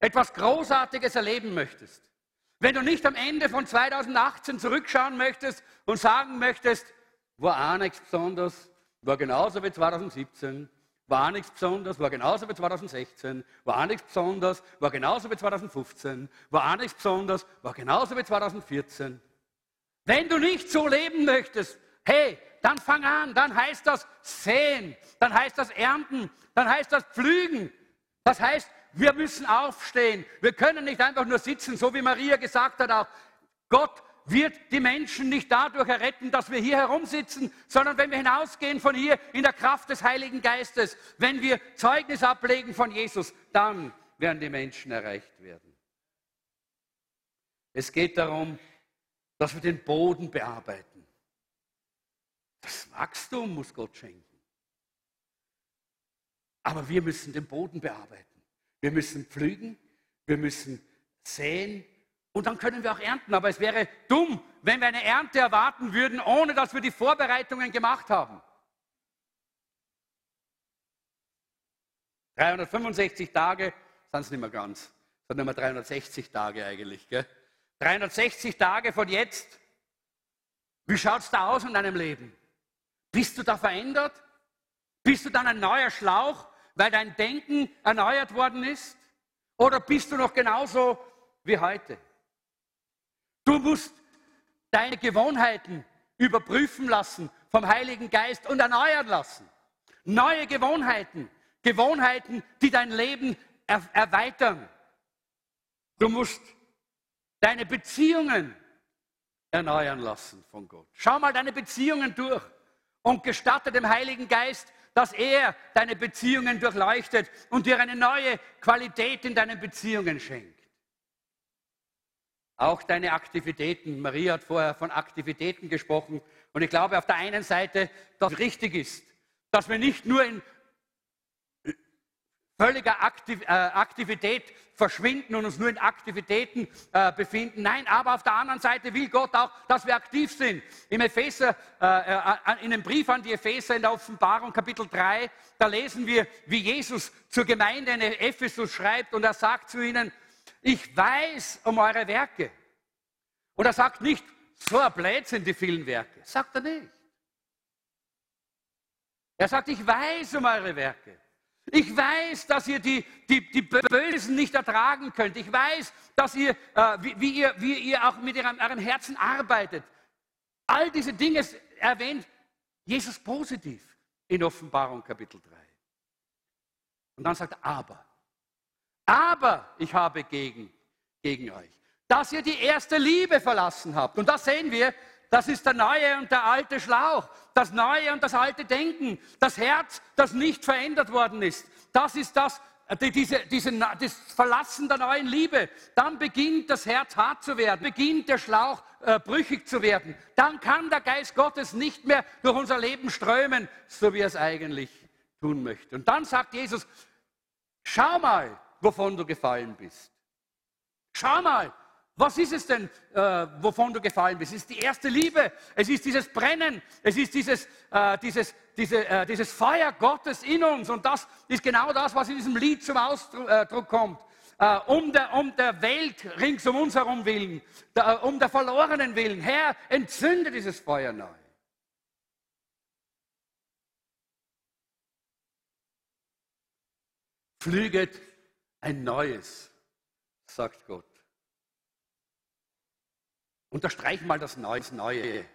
etwas Großartiges erleben möchtest, wenn du nicht am Ende von 2018 zurückschauen möchtest und sagen möchtest, war auch nichts Besonderes, war genauso wie 2017, war auch nichts Besonderes, war genauso wie 2016, war auch nichts Besonderes, war genauso wie 2015, war auch nichts Besonderes, war genauso wie 2014. Wenn du nicht so leben möchtest, hey, dann fang an, dann heißt das säen, dann heißt das ernten, dann heißt das pflügen. Das heißt, wir müssen aufstehen. Wir können nicht einfach nur sitzen, so wie Maria gesagt hat auch. Gott wird die Menschen nicht dadurch erretten, dass wir hier herumsitzen, sondern wenn wir hinausgehen von hier in der Kraft des Heiligen Geistes, wenn wir Zeugnis ablegen von Jesus, dann werden die Menschen erreicht werden. Es geht darum, dass wir den Boden bearbeiten. Das Wachstum muss Gott schenken. Aber wir müssen den Boden bearbeiten. Wir müssen pflügen, wir müssen säen und dann können wir auch ernten. Aber es wäre dumm, wenn wir eine Ernte erwarten würden, ohne dass wir die Vorbereitungen gemacht haben. 365 Tage sind es nicht mehr ganz, nicht mehr 360 Tage eigentlich. Gell? 360 Tage von jetzt. Wie schaut es da aus in deinem Leben? Bist du da verändert? Bist du dann ein neuer Schlauch, weil dein Denken erneuert worden ist? Oder bist du noch genauso wie heute? Du musst deine Gewohnheiten überprüfen lassen vom Heiligen Geist und erneuern lassen. Neue Gewohnheiten, Gewohnheiten, die dein Leben er erweitern. Du musst deine Beziehungen erneuern lassen von Gott. Schau mal deine Beziehungen durch und gestatte dem Heiligen Geist, dass er deine Beziehungen durchleuchtet und dir eine neue Qualität in deinen Beziehungen schenkt. Auch deine Aktivitäten. Maria hat vorher von Aktivitäten gesprochen. Und ich glaube auf der einen Seite, dass es richtig ist, dass wir nicht nur in völliger Aktiv, äh, Aktivität verschwinden und uns nur in Aktivitäten äh, befinden. Nein, aber auf der anderen Seite will Gott auch, dass wir aktiv sind. Im Epheser, äh, äh in dem Brief an die Epheser in der Offenbarung Kapitel 3, da lesen wir, wie Jesus zur Gemeinde in Ephesus schreibt und er sagt zu ihnen, ich weiß um eure Werke. Und er sagt nicht, so ein Blödsinn, die vielen Werke. Sagt er nicht. Er sagt, ich weiß um eure Werke. Ich weiß, dass ihr die, die, die Bösen nicht ertragen könnt. Ich weiß, dass ihr, äh, wie, wie, ihr, wie ihr auch mit ihrem, eurem Herzen arbeitet. All diese Dinge erwähnt Jesus positiv in Offenbarung Kapitel 3. Und dann sagt er, aber, aber ich habe gegen, gegen euch, dass ihr die erste Liebe verlassen habt. Und das sehen wir, das ist der neue und der alte Schlauch, das neue und das alte Denken, das Herz, das nicht verändert worden ist. Das ist das, diese, diese, das Verlassen der neuen Liebe, dann beginnt das Herz hart zu werden, beginnt der Schlauch äh, brüchig zu werden. Dann kann der Geist Gottes nicht mehr durch unser Leben strömen, so wie er es eigentlich tun möchte. Und dann sagt Jesus, schau mal, wovon du gefallen bist. Schau mal, was ist es denn, äh, wovon du gefallen bist? Es ist die erste Liebe, es ist dieses Brennen, es ist dieses, äh, dieses, diese, äh, dieses Feuer Gottes in uns. Und das ist genau das, was in diesem Lied zum Ausdruck kommt. Äh, um, der, um der Welt rings um uns herum willen, der, um der Verlorenen willen. Herr, entzünde dieses Feuer neu. Flüget ein neues, sagt Gott. Unterstreich mal das Neue.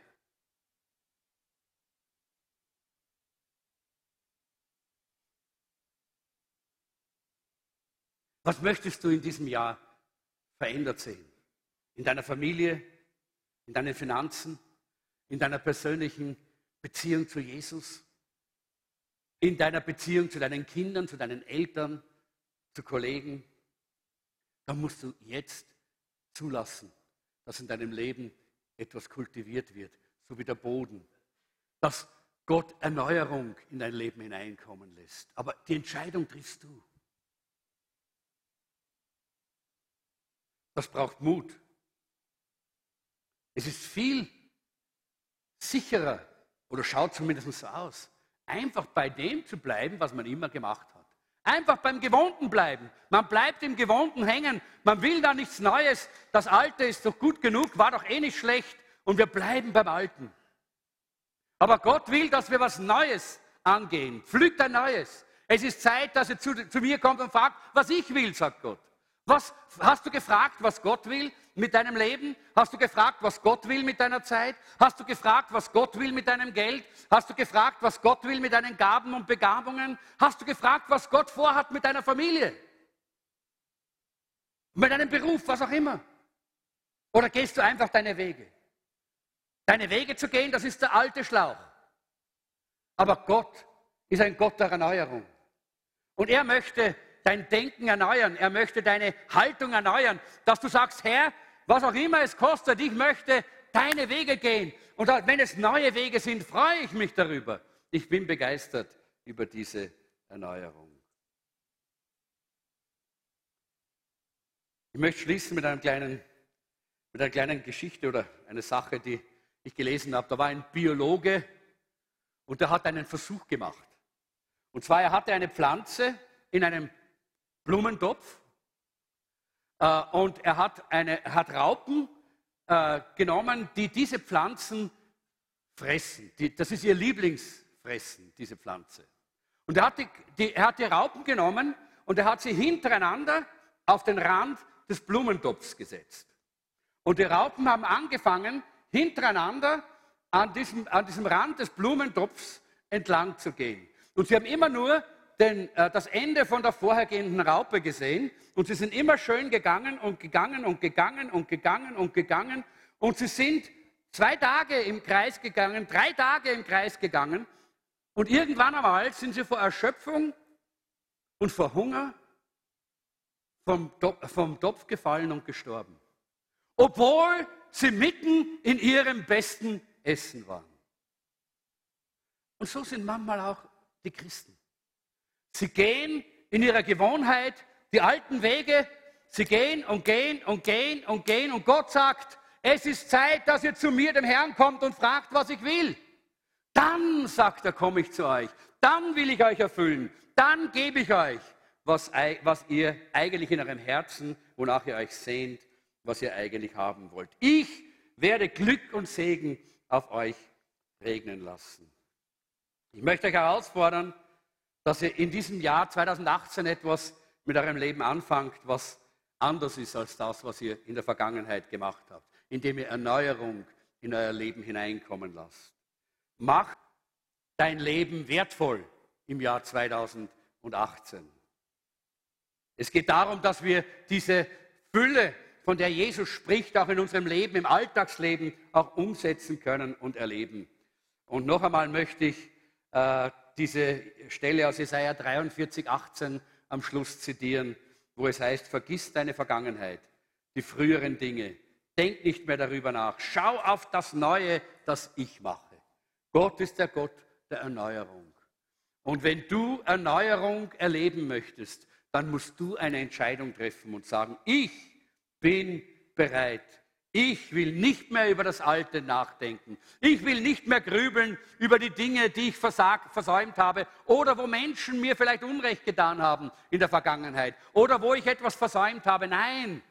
Was möchtest du in diesem Jahr verändert sehen? In deiner Familie, in deinen Finanzen, in deiner persönlichen Beziehung zu Jesus, in deiner Beziehung zu deinen Kindern, zu deinen Eltern, zu Kollegen. Da musst du jetzt zulassen, dass in deinem Leben etwas kultiviert wird, so wie der Boden. Dass Gott Erneuerung in dein Leben hineinkommen lässt. Aber die Entscheidung triffst du. Das braucht Mut. Es ist viel sicherer, oder schaut zumindest so aus, einfach bei dem zu bleiben, was man immer gemacht hat. Einfach beim Gewohnten bleiben. Man bleibt im Gewohnten hängen. Man will da nichts Neues. Das Alte ist doch gut genug, war doch eh nicht schlecht. Und wir bleiben beim Alten. Aber Gott will, dass wir was Neues angehen. Pflückt ein Neues. Es ist Zeit, dass er zu, zu mir kommt und fragt, was ich will, sagt Gott. Was, hast du gefragt, was Gott will mit deinem Leben? Hast du gefragt, was Gott will mit deiner Zeit? Hast du gefragt, was Gott will mit deinem Geld? Hast du gefragt, was Gott will mit deinen Gaben und Begabungen? Hast du gefragt, was Gott vorhat mit deiner Familie? Mit deinem Beruf, was auch immer? Oder gehst du einfach deine Wege? Deine Wege zu gehen, das ist der alte Schlauch. Aber Gott ist ein Gott der Erneuerung. Und er möchte dein Denken erneuern. Er möchte deine Haltung erneuern, dass du sagst, Herr, was auch immer es kostet, ich möchte deine Wege gehen. Und wenn es neue Wege sind, freue ich mich darüber. Ich bin begeistert über diese Erneuerung. Ich möchte schließen mit, kleinen, mit einer kleinen Geschichte oder einer Sache, die ich gelesen habe. Da war ein Biologe und der hat einen Versuch gemacht. Und zwar, er hatte eine Pflanze in einem Blumentopf. Äh, und er hat, eine, hat Raupen äh, genommen, die diese Pflanzen fressen. Die, das ist ihr Lieblingsfressen, diese Pflanze. Und er hat die, die, er hat die Raupen genommen und er hat sie hintereinander auf den Rand des Blumentopfs gesetzt. Und die Raupen haben angefangen, hintereinander an diesem, an diesem Rand des Blumentopfs entlang zu gehen. Und sie haben immer nur den, äh, das Ende von der vorhergehenden Raupe gesehen und sie sind immer schön gegangen und gegangen und gegangen und gegangen und gegangen und sie sind zwei Tage im Kreis gegangen, drei Tage im Kreis gegangen und irgendwann einmal sind sie vor Erschöpfung und vor Hunger vom, vom Topf gefallen und gestorben. Obwohl sie mitten in ihrem besten Essen waren. Und so sind manchmal auch die Christen. Sie gehen in ihrer Gewohnheit die alten Wege. Sie gehen und gehen und gehen und gehen. Und Gott sagt, es ist Zeit, dass ihr zu mir, dem Herrn, kommt und fragt, was ich will. Dann, sagt er, komme ich zu euch. Dann will ich euch erfüllen. Dann gebe ich euch, was, was ihr eigentlich in eurem Herzen, wonach ihr euch sehnt, was ihr eigentlich haben wollt. Ich werde Glück und Segen auf euch regnen lassen. Ich möchte euch herausfordern, dass ihr in diesem Jahr 2018 etwas mit eurem Leben anfangt, was anders ist als das, was ihr in der Vergangenheit gemacht habt, indem ihr Erneuerung in euer Leben hineinkommen lasst. Mach dein Leben wertvoll im Jahr 2018. Es geht darum, dass wir diese Fülle, von der Jesus spricht, auch in unserem Leben, im Alltagsleben auch umsetzen können und erleben. Und noch einmal möchte ich äh, diese Stelle aus Jesaja 43, 18 am Schluss zitieren, wo es heißt, vergiss deine Vergangenheit, die früheren Dinge, denk nicht mehr darüber nach, schau auf das Neue, das ich mache. Gott ist der Gott der Erneuerung. Und wenn du Erneuerung erleben möchtest, dann musst du eine Entscheidung treffen und sagen, ich bin bereit. Ich will nicht mehr über das Alte nachdenken. Ich will nicht mehr grübeln über die Dinge, die ich versagt, versäumt habe oder wo Menschen mir vielleicht Unrecht getan haben in der Vergangenheit oder wo ich etwas versäumt habe. Nein,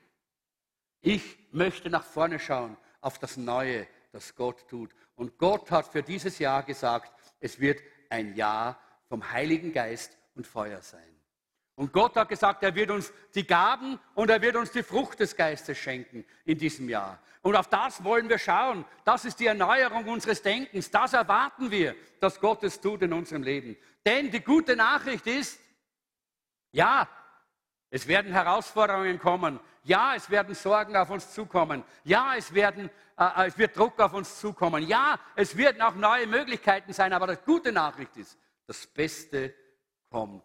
ich möchte nach vorne schauen auf das Neue, das Gott tut. Und Gott hat für dieses Jahr gesagt, es wird ein Jahr vom Heiligen Geist und Feuer sein. Und Gott hat gesagt, er wird uns die Gaben und er wird uns die Frucht des Geistes schenken in diesem Jahr. Und auf das wollen wir schauen. Das ist die Erneuerung unseres Denkens. Das erwarten wir, dass Gott es tut in unserem Leben. Denn die gute Nachricht ist, ja, es werden Herausforderungen kommen. Ja, es werden Sorgen auf uns zukommen. Ja, es, werden, äh, es wird Druck auf uns zukommen. Ja, es werden auch neue Möglichkeiten sein. Aber die gute Nachricht ist, das Beste kommt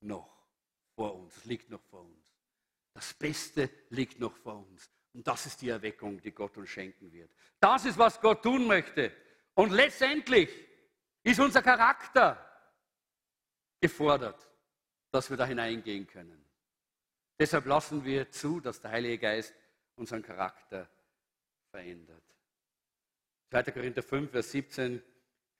noch vor uns, liegt noch vor uns. Das Beste liegt noch vor uns. Und das ist die Erweckung, die Gott uns schenken wird. Das ist, was Gott tun möchte. Und letztendlich ist unser Charakter gefordert, dass wir da hineingehen können. Deshalb lassen wir zu, dass der Heilige Geist unseren Charakter verändert. 2. Korinther 5, Vers 17.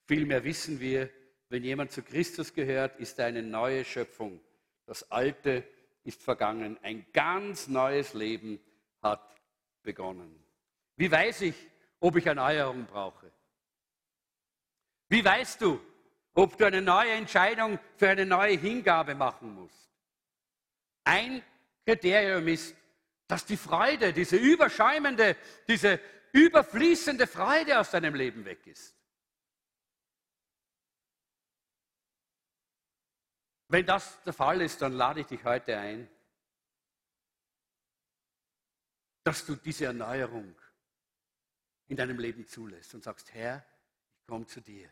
Vielmehr wissen wir, wenn jemand zu Christus gehört, ist er eine neue Schöpfung. Das Alte ist vergangen. Ein ganz neues Leben hat begonnen. Wie weiß ich, ob ich Erneuerung brauche? Wie weißt du, ob du eine neue Entscheidung für eine neue Hingabe machen musst? Ein Kriterium ist, dass die Freude, diese überschäumende, diese überfließende Freude aus deinem Leben weg ist. Wenn das der Fall ist, dann lade ich dich heute ein, dass du diese Erneuerung in deinem Leben zulässt und sagst, Herr, ich komme zu dir.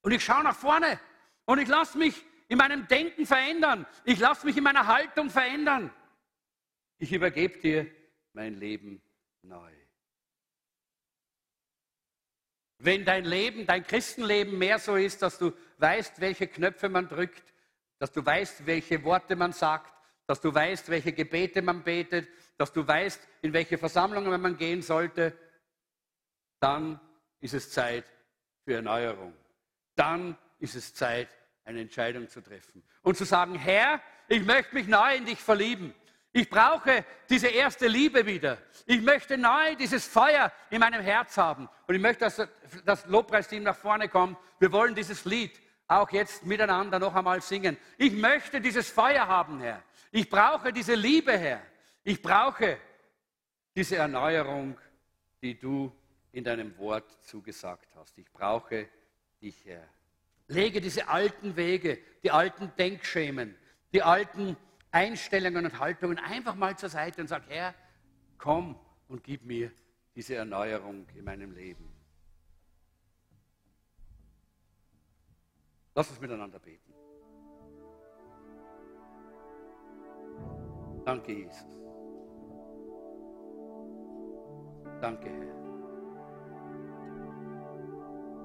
Und ich schaue nach vorne und ich lasse mich in meinem Denken verändern. Ich lasse mich in meiner Haltung verändern. Ich übergebe dir mein Leben neu. Wenn dein Leben, dein Christenleben mehr so ist, dass du weißt, welche Knöpfe man drückt, dass du weißt, welche Worte man sagt, dass du weißt, welche Gebete man betet, dass du weißt, in welche Versammlungen man gehen sollte, dann ist es Zeit für Erneuerung. Dann ist es Zeit, eine Entscheidung zu treffen und zu sagen, Herr, ich möchte mich neu in dich verlieben. Ich brauche diese erste Liebe wieder. Ich möchte neu dieses Feuer in meinem Herz haben. Und ich möchte, dass das Lobpreisteam nach vorne kommt. Wir wollen dieses Lied auch jetzt miteinander noch einmal singen. Ich möchte dieses Feuer haben, Herr. Ich brauche diese Liebe, Herr. Ich brauche diese Erneuerung, die du in deinem Wort zugesagt hast. Ich brauche dich, Herr. Lege diese alten Wege, die alten Denkschemen, die alten Einstellungen und Haltungen einfach mal zur Seite und sag, Herr, komm und gib mir diese Erneuerung in meinem Leben. Lass uns miteinander beten. Danke, Jesus. Danke, Herr.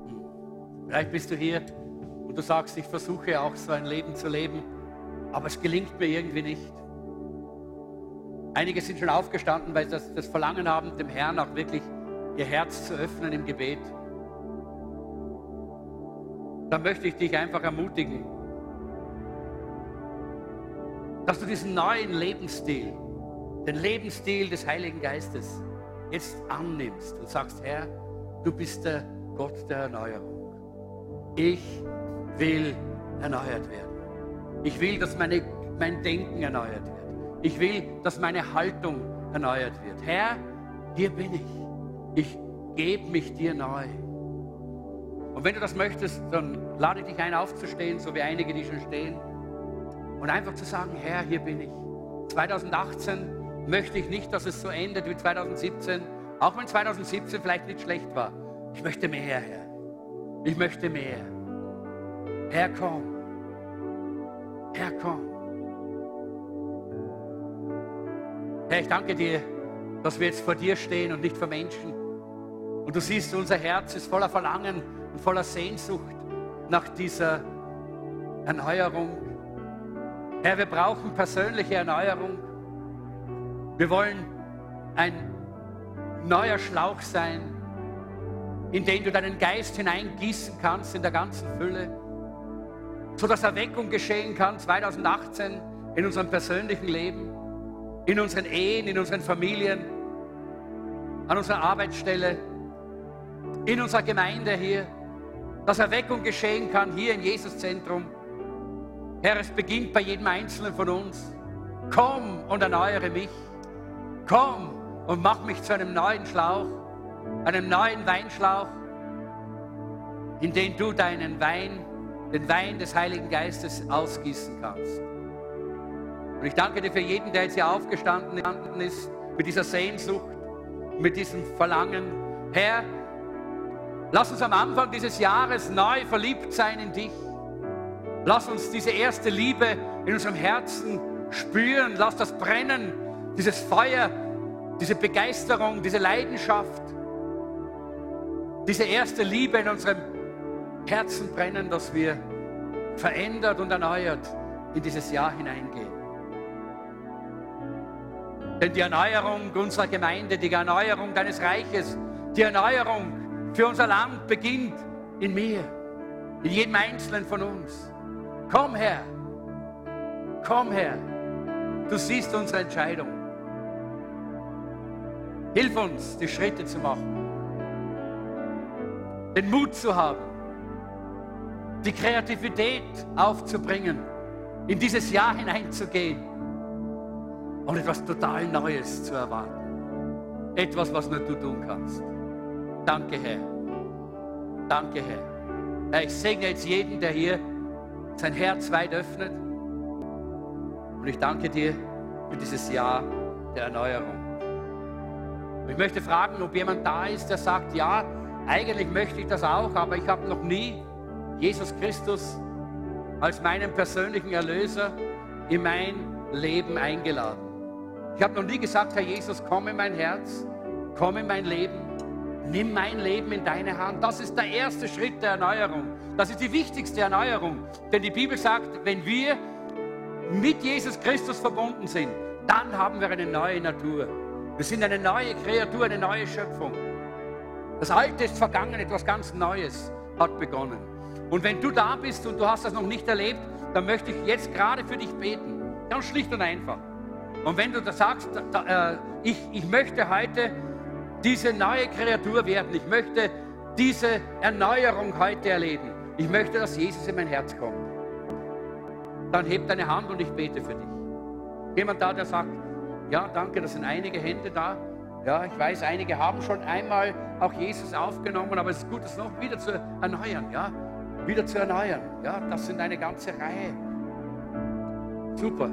Hm. Vielleicht bist du hier und du sagst, ich versuche auch so ein Leben zu leben, aber es gelingt mir irgendwie nicht. Einige sind schon aufgestanden, weil sie das, das Verlangen haben, dem Herrn auch wirklich ihr Herz zu öffnen im Gebet dann möchte ich dich einfach ermutigen, dass du diesen neuen Lebensstil, den Lebensstil des Heiligen Geistes, jetzt annimmst und sagst, Herr, du bist der Gott der Erneuerung. Ich will erneuert werden. Ich will, dass meine, mein Denken erneuert wird. Ich will, dass meine Haltung erneuert wird. Herr, hier bin ich. Ich gebe mich dir neu. Und wenn du das möchtest, dann lade ich dich ein, aufzustehen, so wie einige, die schon stehen. Und einfach zu sagen, Herr, hier bin ich. 2018 möchte ich nicht, dass es so endet wie 2017, auch wenn 2017 vielleicht nicht schlecht war. Ich möchte mehr, Herr. Ich möchte mehr. Herr, komm. Herr, komm. Herr, ich danke dir, dass wir jetzt vor dir stehen und nicht vor Menschen. Und du siehst, unser Herz ist voller Verlangen und voller Sehnsucht nach dieser Erneuerung. Herr, wir brauchen persönliche Erneuerung. Wir wollen ein neuer Schlauch sein, in den du deinen Geist hineingießen kannst in der ganzen Fülle, sodass Erweckung geschehen kann 2018 in unserem persönlichen Leben, in unseren Ehen, in unseren Familien, an unserer Arbeitsstelle, in unserer Gemeinde hier, dass Erweckung geschehen kann hier im Jesuszentrum. Herr, es beginnt bei jedem Einzelnen von uns. Komm und erneuere mich. Komm und mach mich zu einem neuen Schlauch, einem neuen Weinschlauch, in den du deinen Wein, den Wein des Heiligen Geistes ausgießen kannst. Und ich danke dir für jeden, der jetzt hier aufgestanden ist, mit dieser Sehnsucht, mit diesem Verlangen. Herr, lass uns am Anfang dieses Jahres neu verliebt sein in dich. Lass uns diese erste Liebe in unserem Herzen spüren. Lass das brennen, dieses Feuer, diese Begeisterung, diese Leidenschaft, diese erste Liebe in unserem Herzen brennen, dass wir verändert und erneuert in dieses Jahr hineingehen. Denn die Erneuerung unserer Gemeinde, die Erneuerung deines Reiches, die Erneuerung für unser Land beginnt in mir, in jedem Einzelnen von uns. Komm her, komm her. Du siehst unsere Entscheidung. Hilf uns, die Schritte zu machen, den Mut zu haben, die Kreativität aufzubringen, in dieses Jahr hineinzugehen und etwas total Neues zu erwarten. Etwas, was nur du tun kannst. Danke, Herr. Danke, Herr. Herr, ich segne jetzt jeden, der hier sein Herz weit öffnet. Und ich danke dir für dieses Jahr der Erneuerung. Ich möchte fragen, ob jemand da ist, der sagt, ja, eigentlich möchte ich das auch, aber ich habe noch nie Jesus Christus als meinen persönlichen Erlöser in mein Leben eingeladen. Ich habe noch nie gesagt, Herr Jesus, komm in mein Herz, komm in mein Leben, nimm mein Leben in deine Hand. Das ist der erste Schritt der Erneuerung. Das ist die wichtigste Erneuerung. Denn die Bibel sagt, wenn wir mit Jesus Christus verbunden sind, dann haben wir eine neue Natur. Wir sind eine neue Kreatur, eine neue Schöpfung. Das Alte ist vergangen, etwas ganz Neues hat begonnen. Und wenn du da bist und du hast das noch nicht erlebt, dann möchte ich jetzt gerade für dich beten. Ganz schlicht und einfach. Und wenn du da sagst, da, äh, ich, ich möchte heute diese neue Kreatur werden, ich möchte diese Erneuerung heute erleben, ich möchte, dass Jesus in mein Herz kommt, dann heb deine Hand und ich bete für dich. Jemand da, der sagt, ja, danke, das sind einige Hände da. Ja, ich weiß, einige haben schon einmal auch Jesus aufgenommen, aber es ist gut, das noch wieder zu erneuern, ja, wieder zu erneuern. Ja, das sind eine ganze Reihe. Super.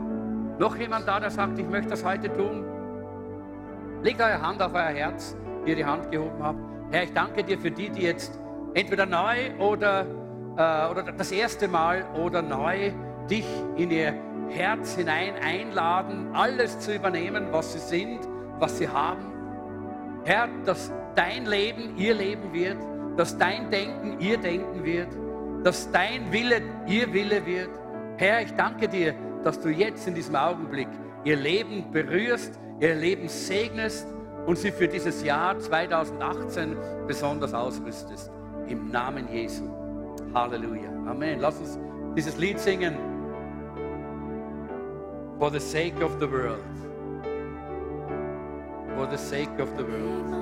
Noch jemand da, der sagt, ich möchte das heute tun? Legt eure Hand auf euer Herz, die ihr die Hand gehoben habt. Herr, ich danke dir für die, die jetzt entweder neu oder, äh, oder das erste Mal oder neu dich in ihr Herz hinein einladen, alles zu übernehmen, was sie sind, was sie haben. Herr, dass dein Leben ihr Leben wird, dass dein Denken ihr Denken wird, dass dein Wille ihr Wille wird. Herr, ich danke dir, dass du jetzt in diesem Augenblick ihr Leben berührst, ihr Leben segnest und sie für dieses Jahr 2018 besonders ausrüstest. Im Namen Jesu. Halleluja. Amen. Lass uns dieses Lied singen. For the sake of the world. For the sake of the world.